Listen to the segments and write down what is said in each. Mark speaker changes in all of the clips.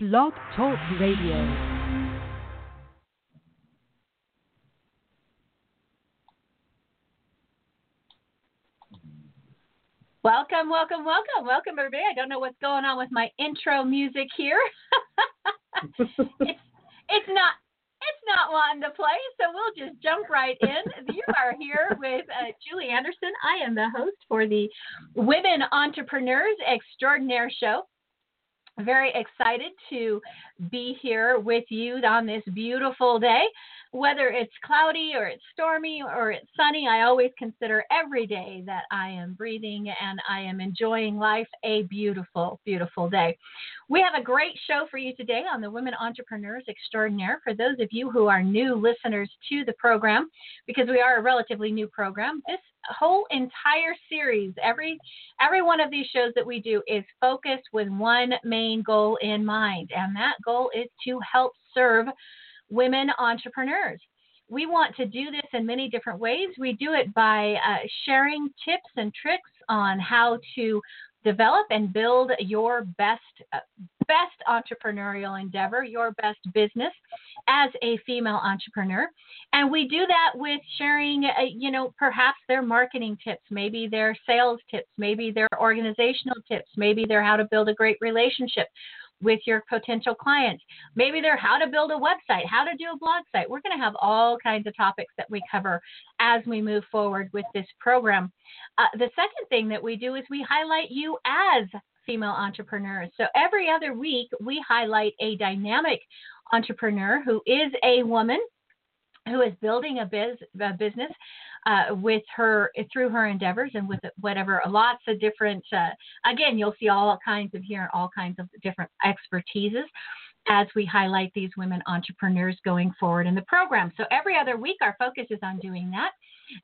Speaker 1: Blog Talk Radio.
Speaker 2: Welcome, welcome, welcome, welcome, everybody. I don't know what's going on with my intro music here. it's, it's not it's not wanting to play, so we'll just jump right in. You are here with uh, Julie Anderson. I am the host for the Women Entrepreneurs Extraordinaire Show. Very excited to be here with you on this beautiful day whether it's cloudy or it's stormy or it's sunny, I always consider every day that I am breathing and I am enjoying life a beautiful, beautiful day. We have a great show for you today on the Women Entrepreneurs Extraordinaire. For those of you who are new listeners to the program, because we are a relatively new program, this whole entire series, every every one of these shows that we do is focused with one main goal in mind, and that goal is to help serve women entrepreneurs. We want to do this in many different ways. We do it by uh, sharing tips and tricks on how to develop and build your best uh, best entrepreneurial endeavor, your best business as a female entrepreneur. And we do that with sharing, uh, you know, perhaps their marketing tips, maybe their sales tips, maybe their organizational tips, maybe their how to build a great relationship with your potential clients. Maybe they're how to build a website, how to do a blog site. We're going to have all kinds of topics that we cover as we move forward with this program. Uh, the second thing that we do is we highlight you as female entrepreneurs. So every other week, we highlight a dynamic entrepreneur who is a woman who is building a, biz, a business uh, with her through her endeavors and with whatever lots of different. Uh, again, you'll see all kinds of here all kinds of different expertises as we highlight these women entrepreneurs going forward in the program. So every other week, our focus is on doing that.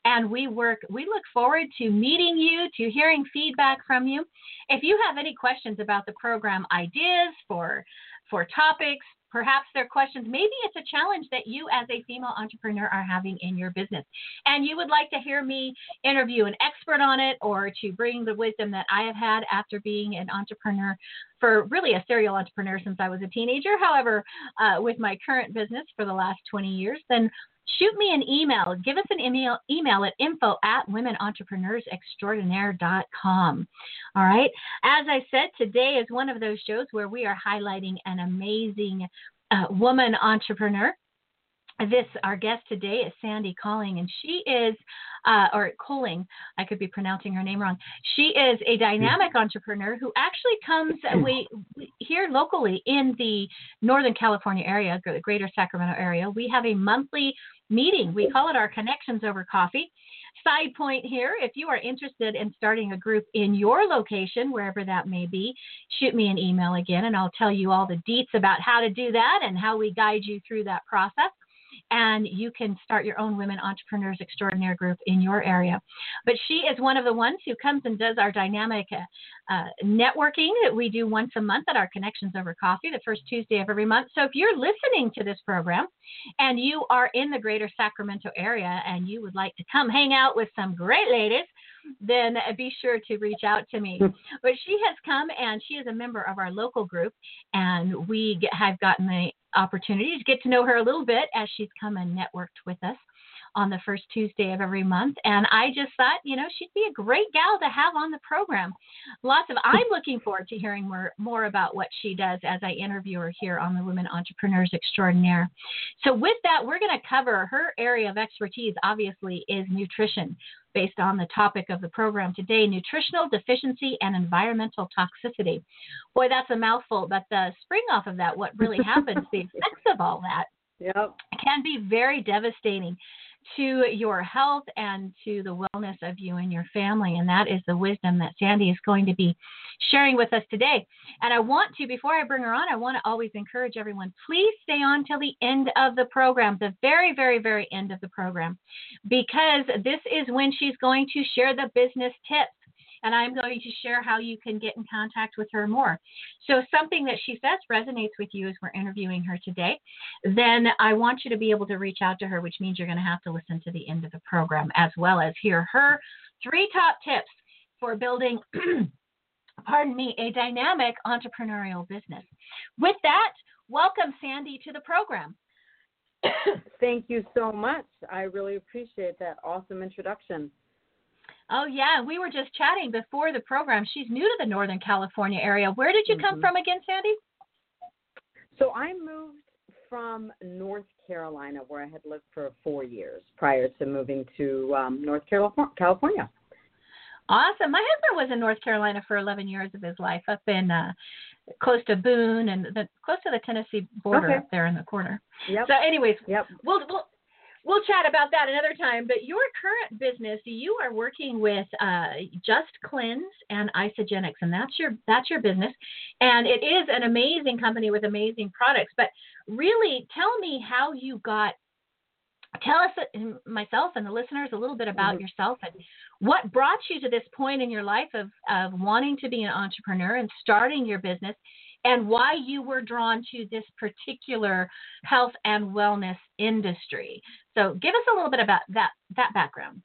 Speaker 2: And we work, we look forward to meeting you, to hearing feedback from you. If you have any questions about the program ideas for for topics, Perhaps there are questions. Maybe it's a challenge that you, as a female entrepreneur, are having in your business. And you would like to hear me interview an expert on it or to bring the wisdom that I have had after being an entrepreneur for really a serial entrepreneur since I was a teenager. However, uh, with my current business for the last 20 years, then shoot me an email. Give us an email, email at info at womenentrepreneursextraordinaire.com. All right. As I said, today is one of those shows where we are highlighting an amazing uh, woman entrepreneur. This our guest today is Sandy Calling, and she is, uh, or Colling. I could be pronouncing her name wrong. She is a dynamic entrepreneur who actually comes we, we here locally in the Northern California area, the Greater Sacramento area. We have a monthly meeting. We call it our Connections Over Coffee. Side point here if you are interested in starting a group in your location, wherever that may be, shoot me an email again and I'll tell you all the deets about how to do that and how we guide you through that process and you can start your own Women Entrepreneurs Extraordinaire group in your area. But she is one of the ones who comes and does our dynamic uh, uh, networking that we do once a month at our Connections Over Coffee, the first Tuesday of every month. So if you're listening to this program and you are in the greater Sacramento area and you would like to come hang out with some great ladies, then be sure to reach out to me. but she has come and she is a member of our local group, and we have gotten the opportunity to get to know her a little bit as she's come and networked with us on the first Tuesday of every month. And I just thought, you know, she'd be a great gal to have on the program. Lots of I'm looking forward to hearing more more about what she does as I interview her here on the Women Entrepreneurs Extraordinaire. So with that, we're going to cover her area of expertise obviously is nutrition based on the topic of the program today nutritional deficiency and environmental toxicity. Boy, that's a mouthful, but the spring off of that, what really happens, the effects of all that
Speaker 3: yep.
Speaker 2: can be very devastating to your health and to the wellness of you and your family. And that is the wisdom that Sandy is going to be sharing with us today. And I want to, before I bring her on, I want to always encourage everyone please stay on till the end of the program, the very, very, very end of the program, because this is when she's going to share the business tips and I'm going to share how you can get in contact with her more. So, something that she says resonates with you as we're interviewing her today, then I want you to be able to reach out to her, which means you're going to have to listen to the end of the program as well as hear her three top tips for building pardon me, a dynamic entrepreneurial business. With that, welcome Sandy to the program.
Speaker 3: Thank you so much. I really appreciate that awesome introduction.
Speaker 2: Oh yeah, we were just chatting before the program. She's new to the Northern California area. Where did you come
Speaker 3: Mhm.
Speaker 2: from again, Sandy?
Speaker 3: So I moved from North Carolina, where I had lived for four years prior to moving to um, North California.
Speaker 2: Awesome. My husband was in North Carolina for 11 years of his life, up in uh, close to Boone and the, close to the Tennessee border
Speaker 3: Okay.
Speaker 2: up there in the corner.
Speaker 3: Yep.
Speaker 2: So, anyways,
Speaker 3: Yep.
Speaker 2: we'll we'll we'll chat about that another time. But your current business, you are working with uh, Just Cleanse and Isagenix, and that's your that's your business, and it is an amazing company with amazing products. But really, tell me how you got. Tell us, myself and the listeners, a little bit about
Speaker 3: Mhm.
Speaker 2: yourself and what brought you to this point in your life of, of wanting to be an entrepreneur and starting your business, and why you were drawn to this particular health and wellness industry. So, give us a little bit about that that background.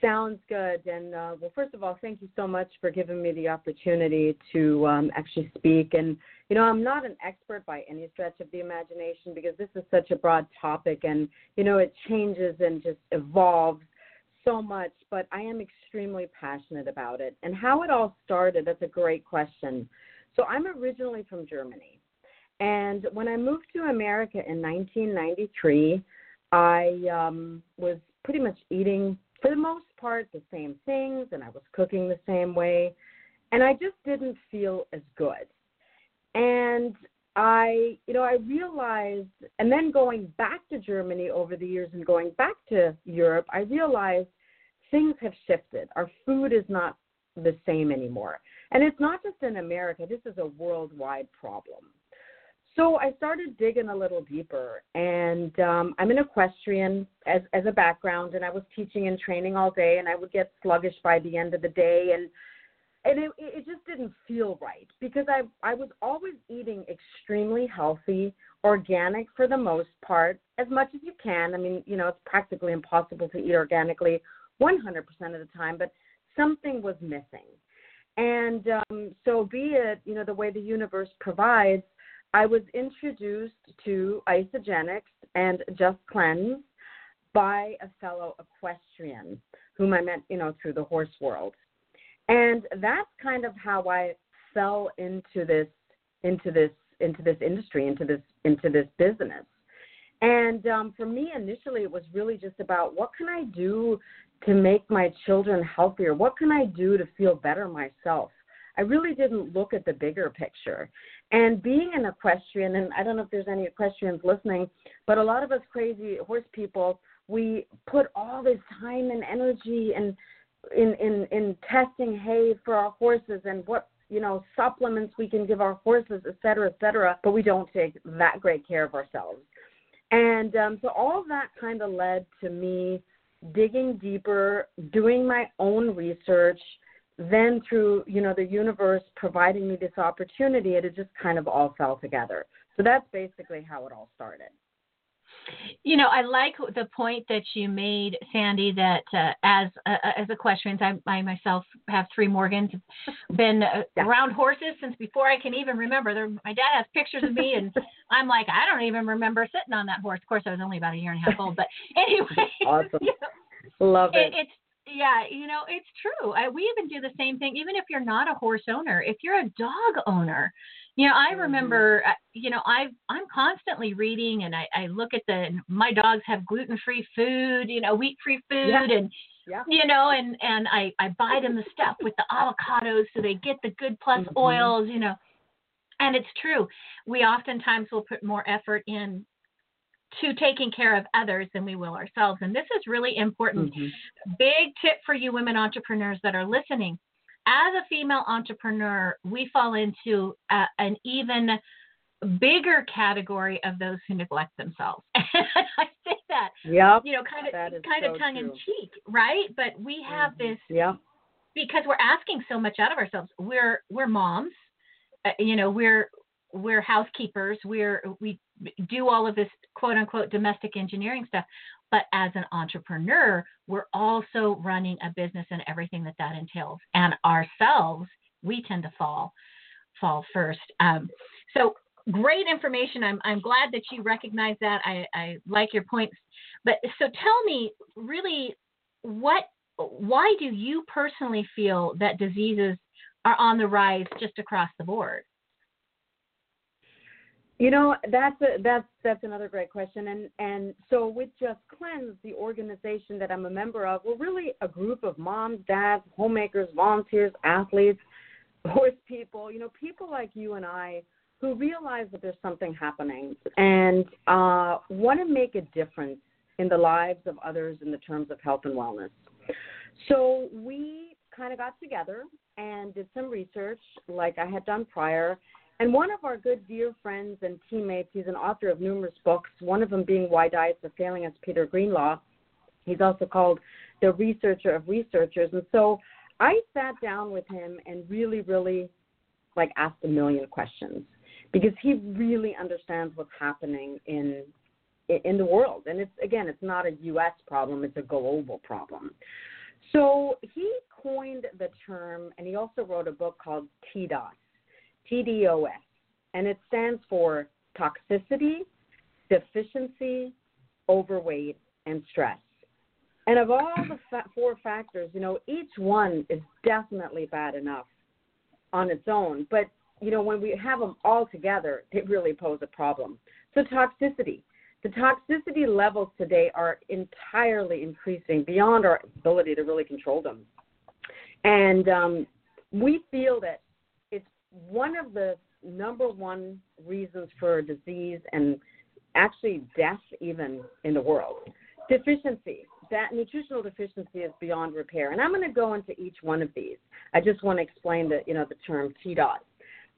Speaker 3: Sounds good. And uh, well, first of all, thank you so much for giving me the opportunity to um, actually speak. And you know, I'm not an expert by any stretch of the imagination because this is such a broad topic, and you know, it changes and just evolves so much. But I am extremely passionate about it. And how it all started—that's a great question. So I'm originally from Germany, and when I moved to America in 1993, I um, was pretty much eating for the most part the same things and I was cooking the same way and I just didn't feel as good. And I, you know, I realized and then going back to Germany over the years and going back to Europe, I realized things have shifted. Our food is not the same anymore. And it's not just in America, this is a worldwide problem. So I started digging a little deeper, and um, I'm an equestrian as as a background, and I was teaching and training all day, and I would get sluggish by the end of the day, and and it, it just didn't feel right because I I was always eating extremely healthy, organic for the most part, as much as you can. I mean, you know, it's practically impossible to eat organically 100% of the time, but something was missing. And um, so, be it you know the way the universe provides, I was introduced to Isagenix and Just Cleanse by a fellow equestrian whom I met, you know, through the horse world. And that's kind of how I fell into this into this into this industry, into this into this business. And um, for me, initially, it was really just about what can I do to make my children healthier? What can I do to feel better myself? I really didn't look at the bigger picture. And being an equestrian, and I don't know if there's any equestrians listening, but a lot of us crazy horse people, we put all this time and energy and in in in testing hay for our horses and what you know supplements we can give our horses, et cetera, et cetera. But we don't take that great care of ourselves. And um, so all of that kind of led to me digging deeper, doing my own research. Then through you know the universe providing me this opportunity, it just kind of all fell together. So that's basically how it all started.
Speaker 2: You know, I like the point that you made, Sandy. That uh, as uh, as equestrians, I, I myself have three Morgans, been uh,
Speaker 3: Yeah.
Speaker 2: around horses since before I can even remember. They're, my dad has pictures of me, and I'm like, I don't even remember sitting on that horse. Of course, I was only about a year and a half old, but anyway,
Speaker 3: Awesome.
Speaker 2: you know,
Speaker 3: Love
Speaker 2: it,
Speaker 3: it.
Speaker 2: it's yeah, you know, it's true. I, we even do the same thing. Even if you're not a horse owner, if you're a dog owner, you know, I
Speaker 3: Mhm.
Speaker 2: remember, uh, you know, I I'm constantly reading, and I, I look at the my dogs have gluten free food, you know, wheat free food,
Speaker 3: Yeah.
Speaker 2: and
Speaker 3: Yeah.
Speaker 2: you know, and and I I buy them the stuff with the avocados so they get the good plus
Speaker 3: Mhm.
Speaker 2: oils, you know, and it's true. We oftentimes will put more effort in to taking care of others than we will ourselves, and this is really important
Speaker 3: Mhm.
Speaker 2: big tip for you women entrepreneurs that are listening. As a female entrepreneur, we fall into uh, an even bigger category of those who neglect themselves. and I say that,
Speaker 3: Yep.
Speaker 2: you know, kind of kind
Speaker 3: so
Speaker 2: of tongue in cheek, right? But we have
Speaker 3: Mhm.
Speaker 2: this
Speaker 3: Yep.
Speaker 2: because we're asking so much out of ourselves. We're we're moms, uh, you know. We're we're housekeepers. We're we do all of this quote unquote domestic engineering stuff. But as an entrepreneur, we're also running a business and everything that that entails, and ourselves we tend to fall fall first. Um, so great information. I'm I'm glad that you recognize that. I, I like your points. But so tell me really what why do you personally feel that diseases are on the rise just across the board?
Speaker 3: You know, that's a, that's that's another great question. And and so with Just Cleanse, the organization that I'm a member of, we're really a group of moms, dads, homemakers, volunteers, athletes, horse people. You know, people like you and I who realize that there's something happening and uh, want to make a difference in the lives of others in the terms of health and wellness. So we kind of got together and did some research, like I had done prior. And one of our good dear friends and teammates, he's an author of numerous books, one of them being Why Diets Are Failing Us, Peter Greenlaw. He's also called the researcher of researchers. And so I sat down with him and really, really like asked a million questions because he really understands what's happening in in the world. And it's again, it's not a U.S. problem; it's a global problem. So he coined the term, and he also wrote a book called TDOS, TDOS, and it stands for toxicity, deficiency, overweight, and stress. And of all the fa- four factors, you know, each one is definitely bad enough on its own. But, you know, when we have them all together, they really pose a problem. So, toxicity. The toxicity levels today are entirely increasing beyond our ability to really control them. And um, we feel that one of the number one reasons for disease and actually death, even in the world. Deficiency. That nutritional deficiency is beyond repair. And I'm going to go into each one of these. I just want to explain the, you know, the term TDOT.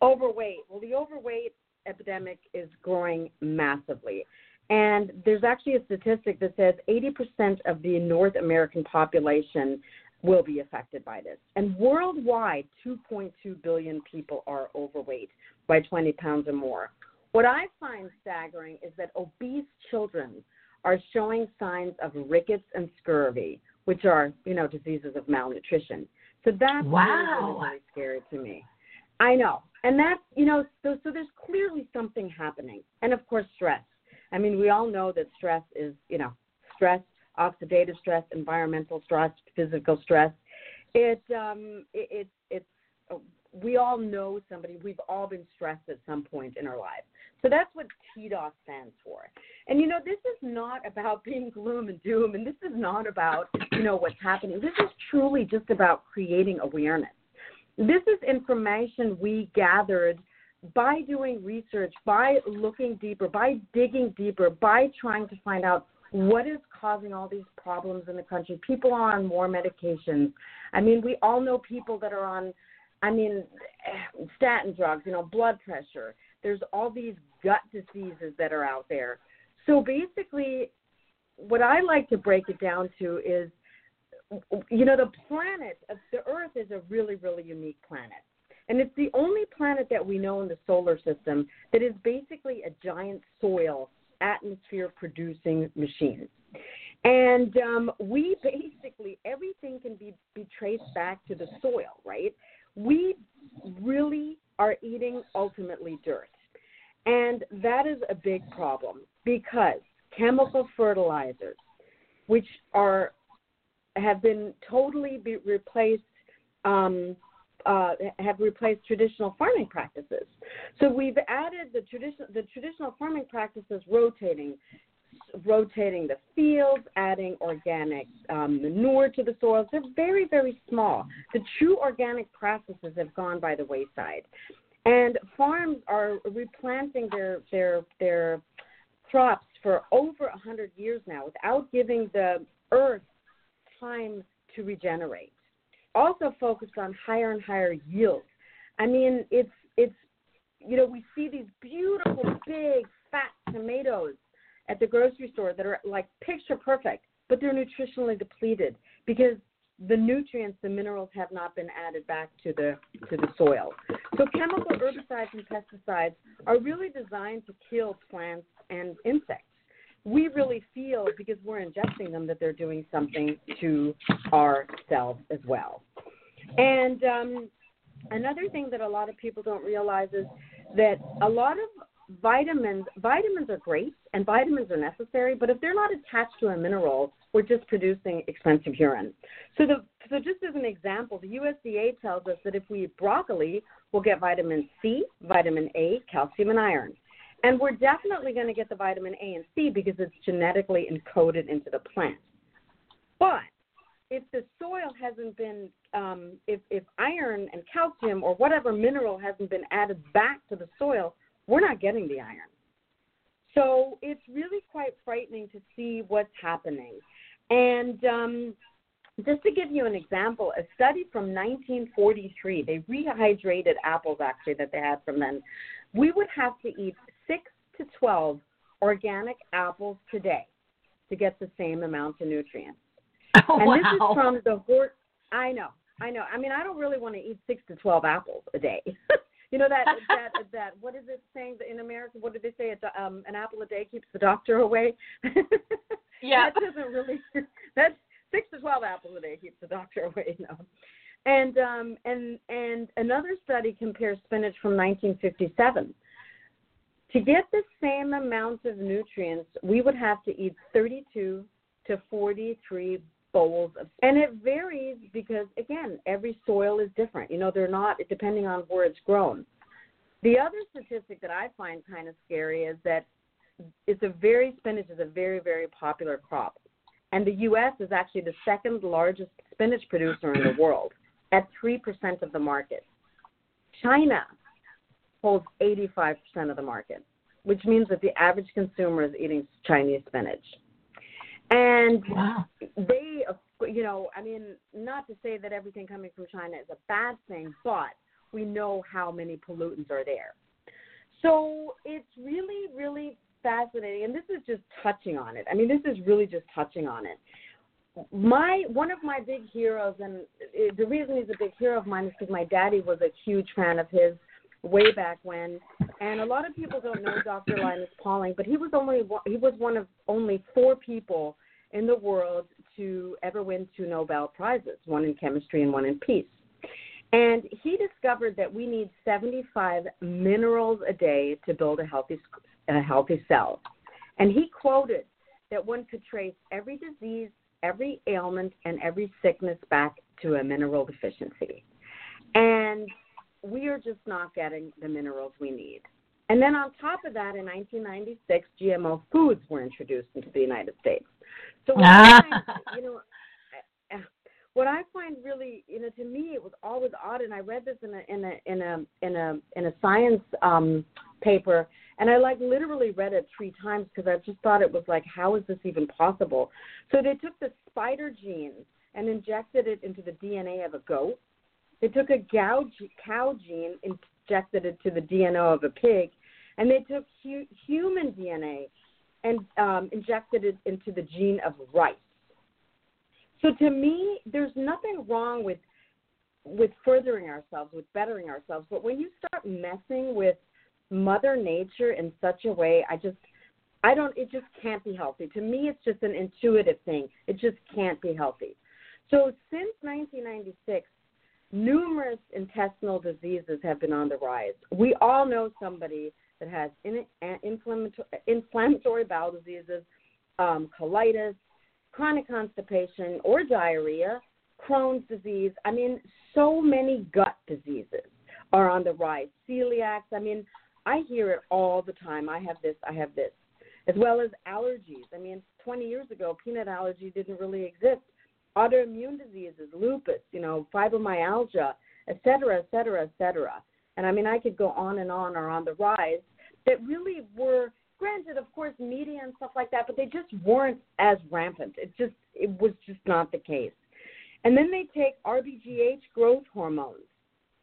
Speaker 3: Overweight. Well, the overweight epidemic is growing massively. And there's actually a statistic that says 80% of the North American population will be affected by this. And worldwide, 2.2 billion people are overweight by 20 pounds or more. What I find staggering is that obese children are showing signs of rickets and scurvy, which are, you know, diseases of malnutrition. So that's
Speaker 2: wow.
Speaker 3: really, really, scary to me. I know. And that's, you know, so, so there's clearly something happening. And of course, stress. I mean, we all know that stress is, you know, stress, oxidative stress, environmental stress, physical stress. It, um, it, it it's, we all know somebody, we've all been stressed at some point in our lives. So that's what TDOS stands for. And you know, this is not about being gloom and doom, and this is not about, you know, what's happening. This is truly just about creating awareness. This is information we gathered by doing research, by looking deeper, by digging deeper, by trying to find out what is causing all these problems in the country. People are on more medications. I mean, we all know people that are on, I mean, statin drugs, you know, blood pressure. There's all these gut diseases that are out there. So basically, what I like to break it down to is, you know, the planet, the Earth is a really, really unique planet. And it's the only planet that we know in the solar system that is basically a giant soil atmosphere producing machines. And um, we basically, everything can be, be traced back to the soil, right? We really are eating ultimately dirt. And that is a big problem because chemical fertilizers, which are have been totally be replaced um, uh, have replaced traditional farming practices. So we've added the traditional the traditional farming practices rotating rotating the fields, adding organic um, manure to the soils. They're very, very small. The true organic processes have gone by the wayside. And farms are replanting their their their crops for over a hundred years now without giving the earth time to regenerate also focused on higher and higher yields. I mean, it's it's you know we see these beautiful big fat tomatoes at the grocery store that are like picture perfect, but they're nutritionally depleted because the nutrients, the minerals have not been added back to the to the soil. So chemical herbicides and pesticides are really designed to kill plants and insects we really feel because we're ingesting them that they're doing something to ourselves as well. And um, Another thing that a lot of people don't realize is that a lot of vitamins vitamins are great and vitamins are necessary, but if they're not attached to a mineral, we're just producing expensive urine. So the so just as an example, the USDA tells us that if we eat broccoli, we'll get vitamin C, vitamin A, calcium and iron. And we're definitely going to get the vitamin A and C because it's genetically encoded into the plant. But if the soil hasn't been, um, if, if iron and calcium or whatever mineral hasn't been added back to the soil, we're not getting the iron. So it's really quite frightening to see what's happening. And um, just to give you an example, a study from 1943, they rehydrated apples actually that they had from then. We would have to eat 6 to 12 organic apples today to get the same amount of nutrients.
Speaker 2: Oh,
Speaker 3: and
Speaker 2: wow.
Speaker 3: this is from the hort. I know, I know. I mean, I don't really want to eat six to twelve apples a day. you know that that that what is it saying that in America? What did they say? A, um, an apple a day keeps the doctor away.
Speaker 2: Yeah.
Speaker 3: that doesn't really. That's six to twelve apples a day keeps the doctor away. No. And um and and another study compares spinach from 1957. To get the same amount of nutrients, we would have to eat 32 to 43 bowls of and it varies because again every soil is different. You know they're not depending on where it's grown. The other statistic that i find kind of scary is that it's a very spinach is a very very popular crop. And the us is actually the second largest spinach producer in the world at 3% of the market. China holds 85% of the market which means that the average consumer is eating chinese spinach and
Speaker 2: Wow.
Speaker 3: they, you know, I mean, not to say that everything coming from China is a bad thing, but we know how many pollutants are there. So it's really, really fascinating, and this is just touching on it. I mean, this is really just touching on it. My one of my big heroes, and uh, the reason he's a big hero of mine is because my daddy was a huge fan of his way back when. And a lot of people don't know Dr. Linus Pauling, but he was only he was one of only four people in the world to ever win two Nobel prizes, one in chemistry and one in peace. And he discovered that we need 75 minerals a day to build a healthy a healthy cell. And he quoted that one could trace every disease, every ailment, and every sickness back to a mineral deficiency. And we are just not getting the minerals we need. And then on top of that, in 1996, GMO foods were introduced into the United States. So what I find, you know, what I find really, you know, to me, it was always odd, and I read this in a in a in a in a in a science um, paper, and I like literally read it three times because I just thought it was like, how is this even possible? So they took the spider gene and injected it into the DNA of a goat. They took a cow, gene, injected it to the DNA of a pig, and they took hu- human DNA and um, injected it into the gene of rice. So to me, there's nothing wrong with with furthering ourselves, with bettering ourselves. But when you start messing with Mother Nature in such a way, I just I don't it just can't be healthy. To me it's just an intuitive thing. It just can't be healthy. So since 1996, numerous intestinal diseases have been on the rise. We all know somebody that has in, inflammatory, inflammatory bowel diseases, um, colitis, chronic constipation, or diarrhea, Crohn's disease. I mean, so many gut diseases are on the rise. Celiacs. I mean, I hear it all the time. I have this. I have this, as well as allergies. I mean, 20 years ago, peanut allergy didn't really exist. Autoimmune diseases, lupus, you know, fibromyalgia, et cetera, et cetera, et cetera. And I mean, I could go on and on are on the rise that really were granted, of course, media and stuff like that, but they just weren't as rampant. It just it was just not the case. And then they take RBGH growth hormones,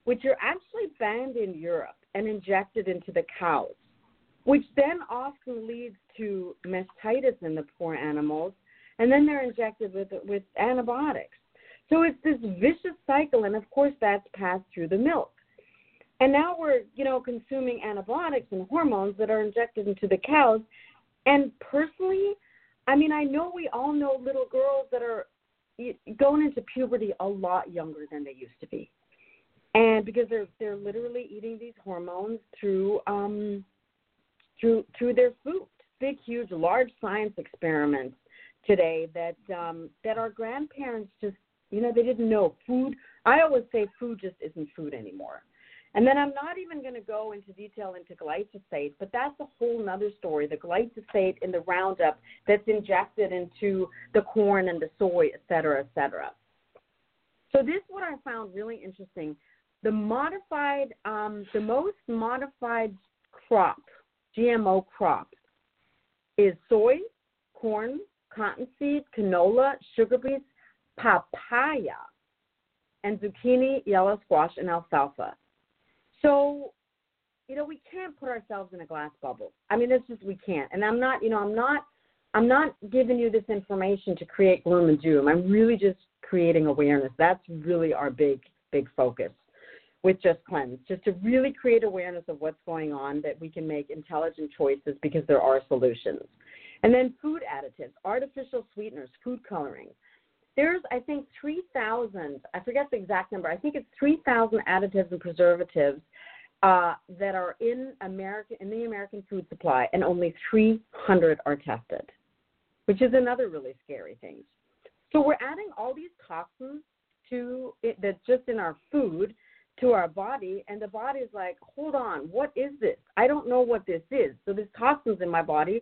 Speaker 3: which are actually banned in Europe and injected into the cows, which then often leads to mastitis in the poor animals, and then they're injected with with antibiotics. So it's this vicious cycle, and of course that's passed through the milk. And now we're, you know, consuming antibiotics and hormones that are injected into the cows. And personally, I mean, I know we all know little girls that are going into puberty a lot younger than they used to be. and because they're they're literally eating these hormones through um, through through their food. Big, huge, large science experiments today that um, that our grandparents just you know they didn't know food. I always say food just isn't food anymore. And then I'm not even going to go into detail into glyphosate, but that's a whole nother story. The glyphosate in the Roundup that's injected into the corn and the soy, et cetera, et cetera. So this is what I found really interesting. The modified, um, the most modified crop, GMO crop, is soy, corn, cottonseed, canola, sugar beets, papaya, and zucchini, yellow squash, and alfalfa. So, you know, we can't put ourselves in a glass bubble. I mean, it's just we can't. And I'm not, you know, I'm not I'm not giving you this information to create gloom and doom. I'm really just creating awareness. That's really our big big focus with Just Cleanse, just to really create awareness of what's going on that we can make intelligent choices because there are solutions. And then food additives, artificial sweeteners, food coloring. There's, I think, 3,000, I forget the exact number, I think it's 3,000 additives and preservatives uh, that are in America in the American food supply, and only 300 are tested, which is another really scary thing. So we're adding all these toxins to it that's just in our food to our body, and the body is like, hold on, what is this? I don't know what this is. So there's toxins in my body.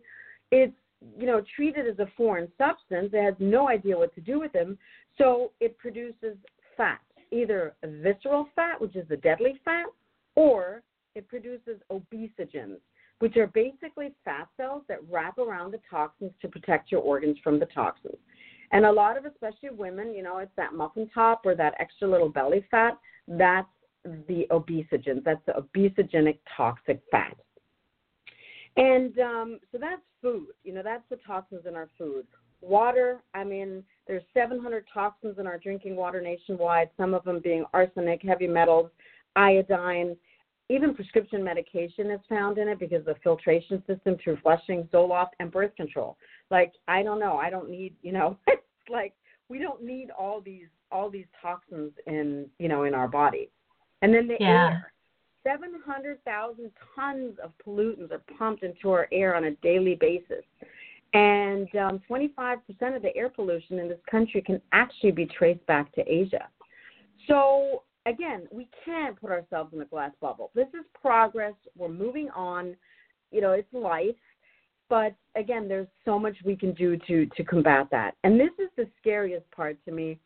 Speaker 3: It's you know treated as a foreign substance. It has no idea what to do with them, so it produces fat, either visceral fat, which is the deadly fat, or it produces obesogens, which are basically fat cells that wrap around the toxins to protect your organs from the toxins. And a lot of, especially women, you know, it's that muffin top or that extra little belly fat. That's the obesogens. That's the obesogenic toxic fat. And um, so that's food. You know, that's the toxins in our food. Water, I mean, there's 700 toxins in our drinking water nationwide, some of them being arsenic, heavy metals, iodine. Even prescription medication is found in it because of the filtration system through flushing, Zoloft, and birth control. Like, I don't know. I don't need, you know, it's like we don't need all these all these toxins in, you know, in our body. And then the yeah. air. 700,000 tons of pollutants are pumped into our air on a daily basis. And um, 25% of the air pollution in this country can actually be traced back to Asia. So, again, we can't put ourselves in a glass bubble. This is progress. We're moving on. You know, it's life. But again, there's so much we can do to, to combat that. And this is the scariest part to me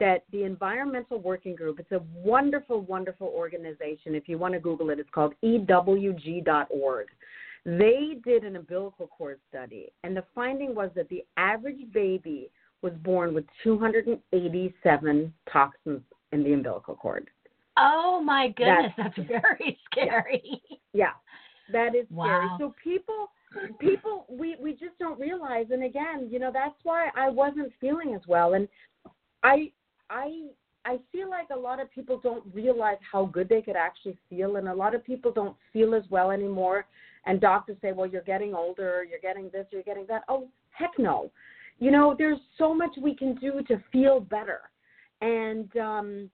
Speaker 3: that the Environmental Working Group, it's a wonderful, wonderful organization. If you want to Google it, it's called EWG.org. They did an umbilical cord study, and the finding was that the average baby was born with 287 toxins in the umbilical cord.
Speaker 2: Oh my goodness, that's, that's very scary.
Speaker 3: Yeah, yeah that is wow. scary. So people people we we just don't realize and again you know that's why i wasn't feeling as well and i I I feel like a lot of people don't realize how good they could actually feel, and a lot of people don't feel as well anymore. And doctors say, well, you're getting older, you're getting this, you're getting that. Oh, heck no. You know, there's so much we can do to feel better. And um,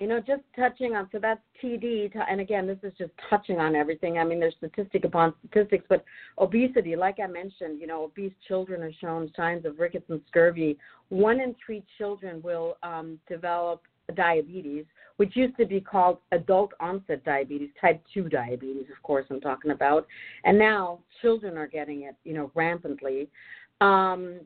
Speaker 3: you know, just touching on so that's TD, and again, this is just touching on everything. I mean, there's statistic upon statistics, but obesity, like I mentioned, you know, obese children are shown signs of rickets and scurvy. One in three children will um, develop diabetes, which used to be called adult onset diabetes, type 2 diabetes, of course, I'm talking about. And now children are getting it, you know, rampantly. Um,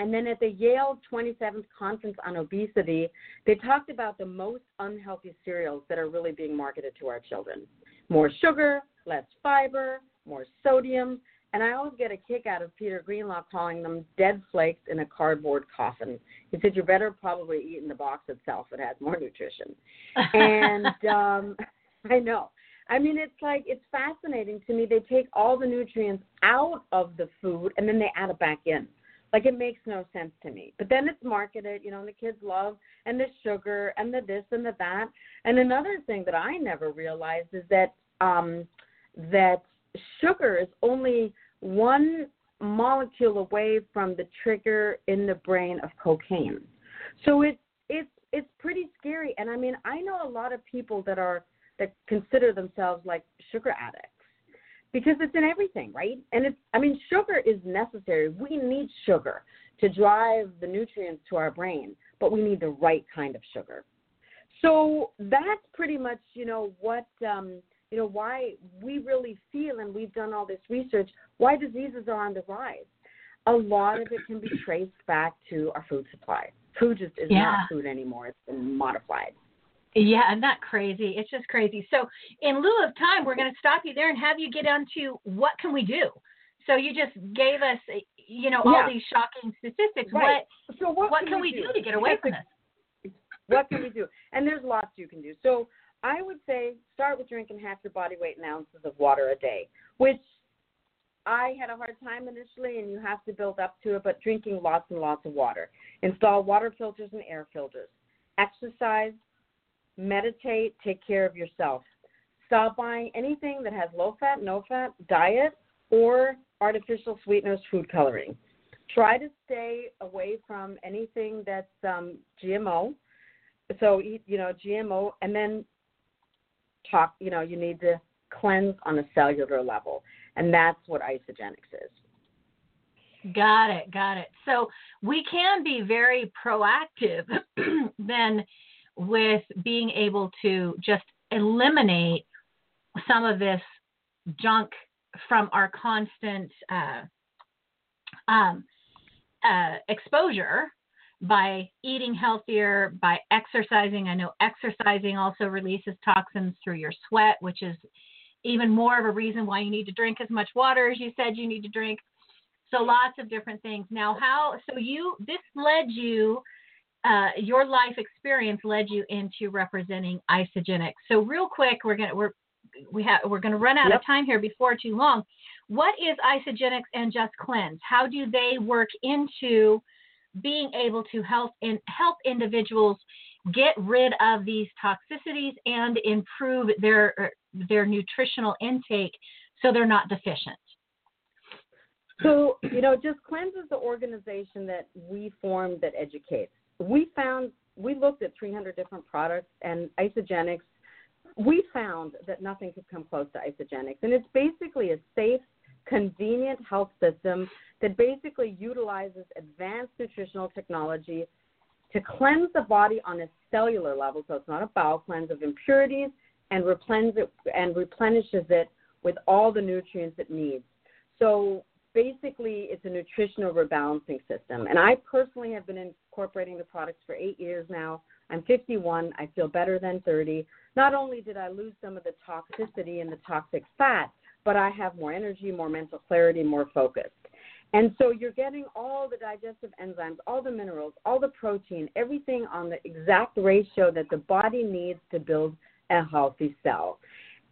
Speaker 3: and then at the Yale 27th Conference on Obesity, they talked about the most unhealthy cereals that are really being marketed to our children more sugar, less fiber, more sodium. And I always get a kick out of Peter Greenlaw calling them dead flakes in a cardboard coffin. He said, You're better probably eating the box itself. It has more nutrition. and um, I know. I mean, it's like, it's fascinating to me. They take all the nutrients out of the food and then they add it back in. Like it makes no sense to me. But then it's marketed, you know, and the kids love and the sugar and the this and the that. And another thing that I never realized is that um that sugar is only one molecule away from the trigger in the brain of cocaine. So it's it's it's pretty scary. And I mean, I know a lot of people that are that consider themselves like sugar addicts because it's in everything, right? And it's I mean, sugar is necessary. We need sugar to drive the nutrients to our brain, but we need the right kind of sugar. So that's pretty much, you know, what um, you know, why we really feel and we've done all this research, why diseases are on the rise. A lot of it can be traced back to our food supply. Food just is
Speaker 2: Yeah.
Speaker 3: not food anymore. It's been modified.
Speaker 2: Yeah, that crazy? It's just crazy. So, in lieu of time, we're going to stop you there and have you get on to what can we do. So you just gave us, eh, you know, all
Speaker 3: Yeah.
Speaker 2: these shocking statistics.
Speaker 3: Right. So
Speaker 2: What what can we do to get away from this?
Speaker 3: what can we do? And there's lots you can do. So I would say start with drinking half your body weight in ounces of water a day, which I had a hard time initially, and you have to build up to it, but drinking lots and lots of water. Install water filters and air filters. Exercise, meditate, take care of yourself. Stop buying anything that has low fat, no fat diet or artificial sweeteners, food coloring. Try to stay away from anything that's um, GMO. So eat, you know, GMO, and then talk. You know, you need to cleanse on a cellular level, and that's what Isagenix is.
Speaker 2: Got it, got it. So we can be very proactive then with being able to just eliminate some of this junk from our constant uh, um, uh, exposure by eating healthier, by exercising. I know exercising also releases toxins through your sweat, which is even more of a reason why you need to drink as much water as you said you need to drink. So lots of different things. Now, how? So you this led you. Uh, your life experience led you into representing Isagenix. So real quick, we're gonna we're we have we're gonna run out
Speaker 3: Yep.
Speaker 2: of time here before too long. What is Isagenix and Just Cleanse? How do they work into being able to help in help individuals get rid of these toxicities and improve their their nutritional intake so they're not deficient?
Speaker 3: So, you know, Just Cleanse is the organization that we formed that educates. We found, we looked at 300 different products and Isagenix. We found that nothing could come close to Isagenix. And it's basically a safe, convenient health system that basically utilizes advanced nutritional technology to cleanse the body on a cellular level. So it's not a bowel cleanse of impurities and replenishes it, with all the nutrients it needs. So basically it's a nutritional rebalancing system. And I personally have been incorporating the products for eight years now. I'm 51. I feel better than 30. Not only did I lose some of the toxicity and the toxic fat, but I have more energy, more mental clarity, more focus. And so you're getting all the digestive enzymes, all the minerals, all the protein, everything on the exact ratio that the body needs to build a healthy cell.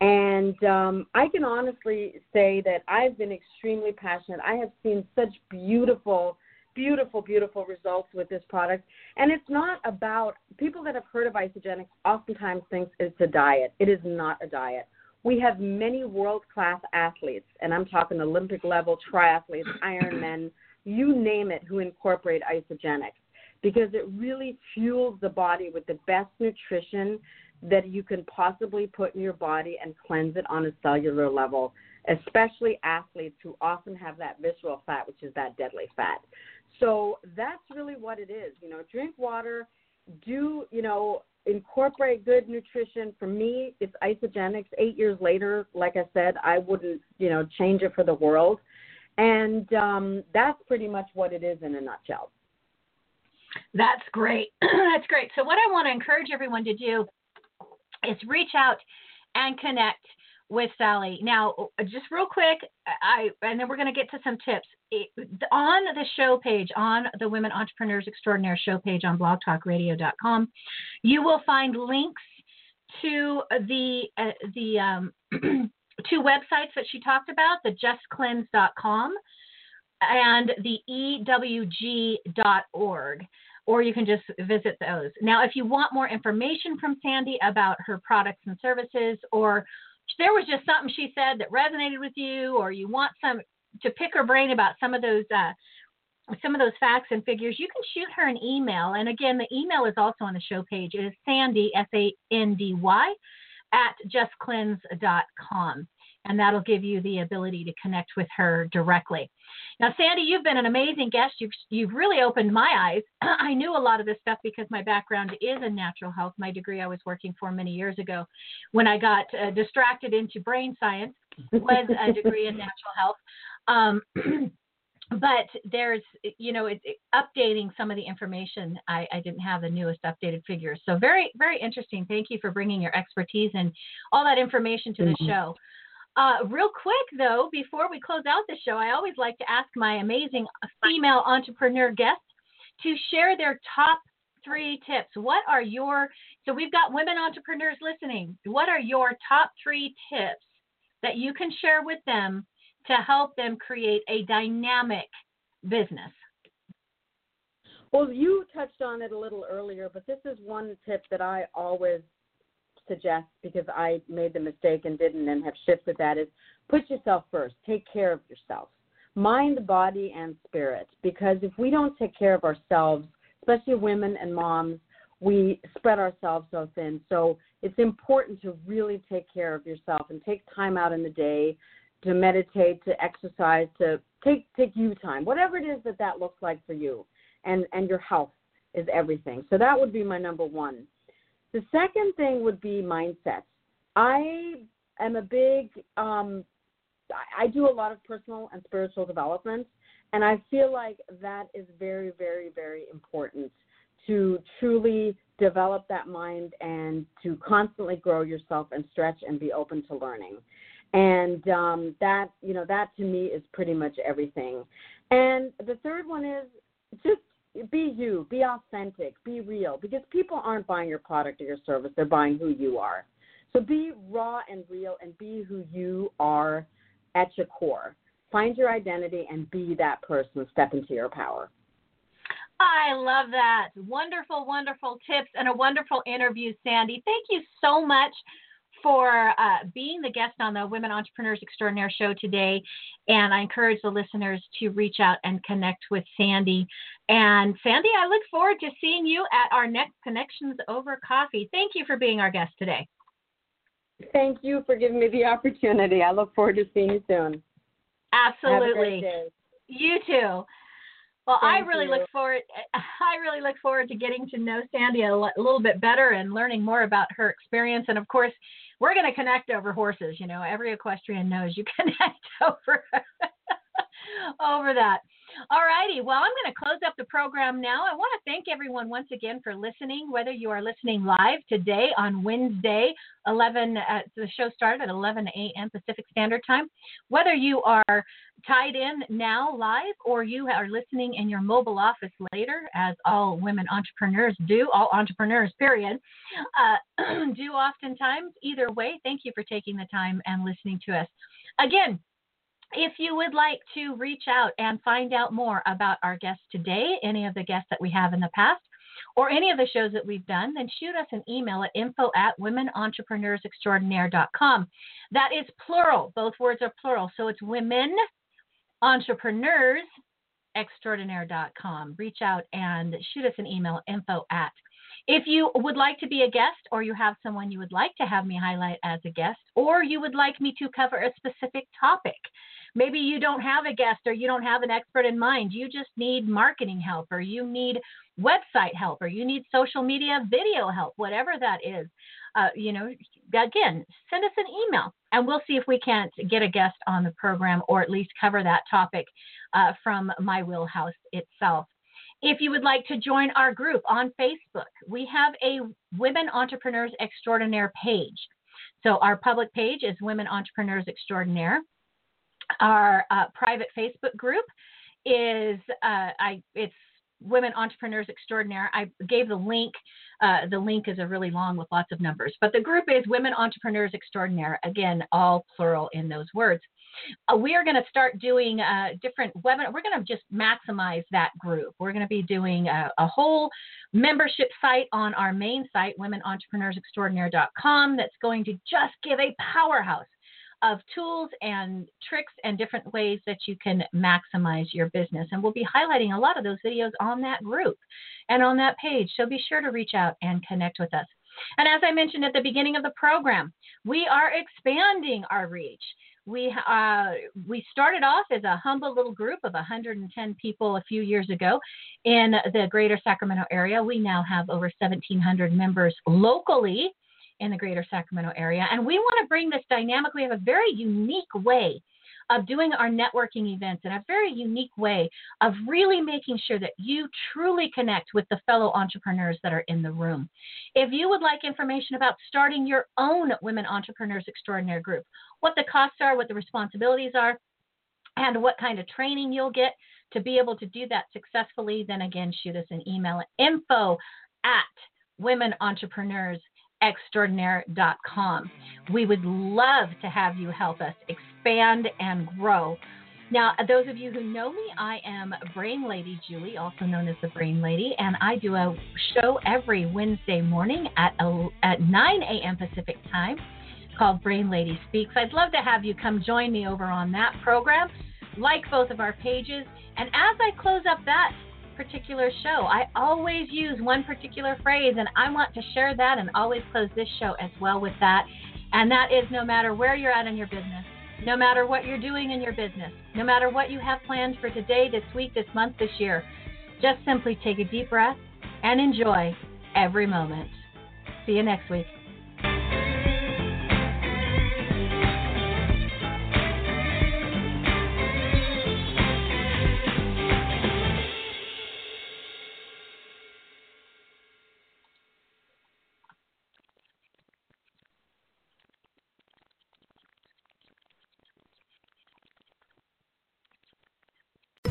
Speaker 3: And um, I can honestly say that I've been extremely passionate. I have seen such beautiful, beautiful, beautiful results with this product. And it's not about people that have heard of Isagenix oftentimes think it's a diet. It is not a diet. We have many world class athletes, and I'm talking Olympic level triathletes, Ironmen, you name it, who incorporate Isagenix because it really fuels the body with the best nutrition that you can possibly put in your body and cleanse it on a cellular level, especially athletes who often have that visceral fat, which is that deadly fat. So that's really what it is. You know, drink water, do, you know, incorporate good nutrition. For me, it's Isagenix. Eight years later, like I said, I wouldn't, you know, change it for the world. And um, that's pretty much what it is in a nutshell.
Speaker 2: That's great. That's great. So, what I want to encourage everyone to do is reach out and connect with Sally. Now, just real quick, I and then we're going to get to some tips. It, on the show page, on the Women Entrepreneurs Extraordinaire show page on blogtalkradio.com, you will find links to the uh, the um, two websites that she talked about, the justcleanse.com and the ewg.org or you can just visit those. Now, if you want more information from Sandy about her products and services, or there was just something she said that resonated with you, or you want some to pick her brain about some of those uh, some of those facts and figures, you can shoot her an email. And again, the email is also on the show page. It is Sandy, S A N D Y, at justcleanse.com. And that'll give you the ability to connect with her directly. Now, Sandy, you've been an amazing guest. You've, you've really opened my eyes. I knew a lot of this stuff because my background is in natural health. My degree I was working for many years ago when I got uh, distracted into brain science was a degree in natural health. Um, but there's you know it, it, updating some of the information I, I, didn't have the newest updated figures so very very interesting thank you for bringing your expertise and all that information to mm-hmm. the show uh, real quick though before we close out the show i always like to ask my amazing female entrepreneur guests to share their top three tips what are your so we've got women entrepreneurs listening what are your top three tips that you can share with them to help them create a dynamic business?
Speaker 3: Well, you touched on it a little earlier, but this is one tip that I always suggest because I made the mistake and didn't and have shifted that is put yourself first. Take care of yourself. Mind, body, and spirit. Because if we don't take care of ourselves, especially women and moms, we spread ourselves so thin. So it's important to really take care of yourself and take time out in the day to meditate, to exercise, to take take you time, whatever it is that that looks like for you, and and your health is everything. So that would be my number one. The second thing would be mindset. I am a big um, I do a lot of personal and spiritual development, and I feel like that is very, very, very important to truly develop that mind and to constantly grow yourself and stretch and be open to learning and um, that you know that to me is pretty much everything. And the third one is just be you, be authentic, be real, because people aren't buying your product or your service; they're buying who you are. So be raw and real, and be who you are at your core. Find your identity and be that person. Step into your power.
Speaker 2: I love that. Wonderful, wonderful tips and a wonderful interview, Sandy. Thank you so much for uh, being the guest on the Women Entrepreneurs Extraordinaire show today. And I encourage the listeners to reach out and connect with Sandy. And Sandy, I look forward to seeing you at our next Connections Over Coffee. Thank you for being our guest today.
Speaker 3: Thank you for giving me the opportunity. I look forward to seeing you soon.
Speaker 2: Absolutely. You too. Well, Thank I really you. look forward. I really look forward to getting to know Sandy a, little bit better and learning more about her experience. And of course, we're going to connect over horses. You know, every equestrian knows you connect over over that. All righty. Well, I'm going to close up the program now. I want to thank everyone once again for listening, whether you are listening live today on Wednesday, 11, uh, the show started at 11 a.m. Pacific Standard Time, whether you are tied in now live or you are listening in your mobile office later, as all women entrepreneurs do, all entrepreneurs, period, uh, do oftentimes. Either way, thank you for taking the time and listening to us. Again, if you would like to reach out and find out more about our guests today, any of the guests that we have in the past, or any of the shows that we've done, then shoot us an email at info at womenentrepreneursextraordinaire.com. That is plural. Both words are plural. So it's women entrepreneurs extraordinaire.com. Reach out and shoot us an email, info at. If you would like to be a guest, or you have someone you would like to have me highlight as a guest, or you would like me to cover a specific topic, maybe you don't have a guest or you don't have an expert in mind. You just need marketing help, or you need website help, or you need social media video help, whatever that is. Uh, you know, again, send us an email and we'll see if we can't get a guest on the program or at least cover that topic uh, from my wheelhouse itself. If you would like to join our group on Facebook, we have a Women Entrepreneurs Extraordinaire page. So our public page is Women Entrepreneurs Extraordinaire. Our uh, private Facebook group is uh, I it's Women Entrepreneurs Extraordinaire. I gave the link. Uh, the link is a really long with lots of numbers, but the group is Women Entrepreneurs Extraordinaire. Again, all plural in those words. Uh, we are going to start doing uh, different webinar. We're going to just maximize that group. We're going to be doing a, a whole membership site on our main site, WomenEntrepreneursExtraordinaire.com, that's going to just give a powerhouse of tools and tricks and different ways that you can maximize your business. And we'll be highlighting a lot of those videos on that group and on that page. So be sure to reach out and connect with us. And as I mentioned at the beginning of the program, we are expanding our reach. We uh, we started off as a humble little group of 110 people a few years ago in the greater Sacramento area. We now have over 1,700 members locally in the greater Sacramento area. And we want to bring this dynamic. We have a very unique way of doing our networking events in a very unique way of really making sure that you truly connect with the fellow entrepreneurs that are in the room. If you would like information about starting your own Women Entrepreneurs Extraordinaire Group, what the costs are, what the responsibilities are, and what kind of training you'll get to be able to do that successfully, then again, shoot us an email at info at womenentrepreneursextraordinaire.com. We would love to have you help us expand and grow. Now, those of you who know me, I am Brain Lady Julie, also known as the Brain Lady, and I do a show every Wednesday morning at, at 9 a.m. Pacific time called Brain Lady Speaks. I'd love to have you come join me over on that program, like both of our pages. And as I close up that particular show, I always use one particular phrase, and I want to share that and always close this show as well with that. And that is no matter where you're at in your business, no matter what you're doing in your business, no matter what you have planned for today, this week, this month, this year, just simply take a deep breath and enjoy every moment. See you next week.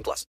Speaker 4: 18 plus.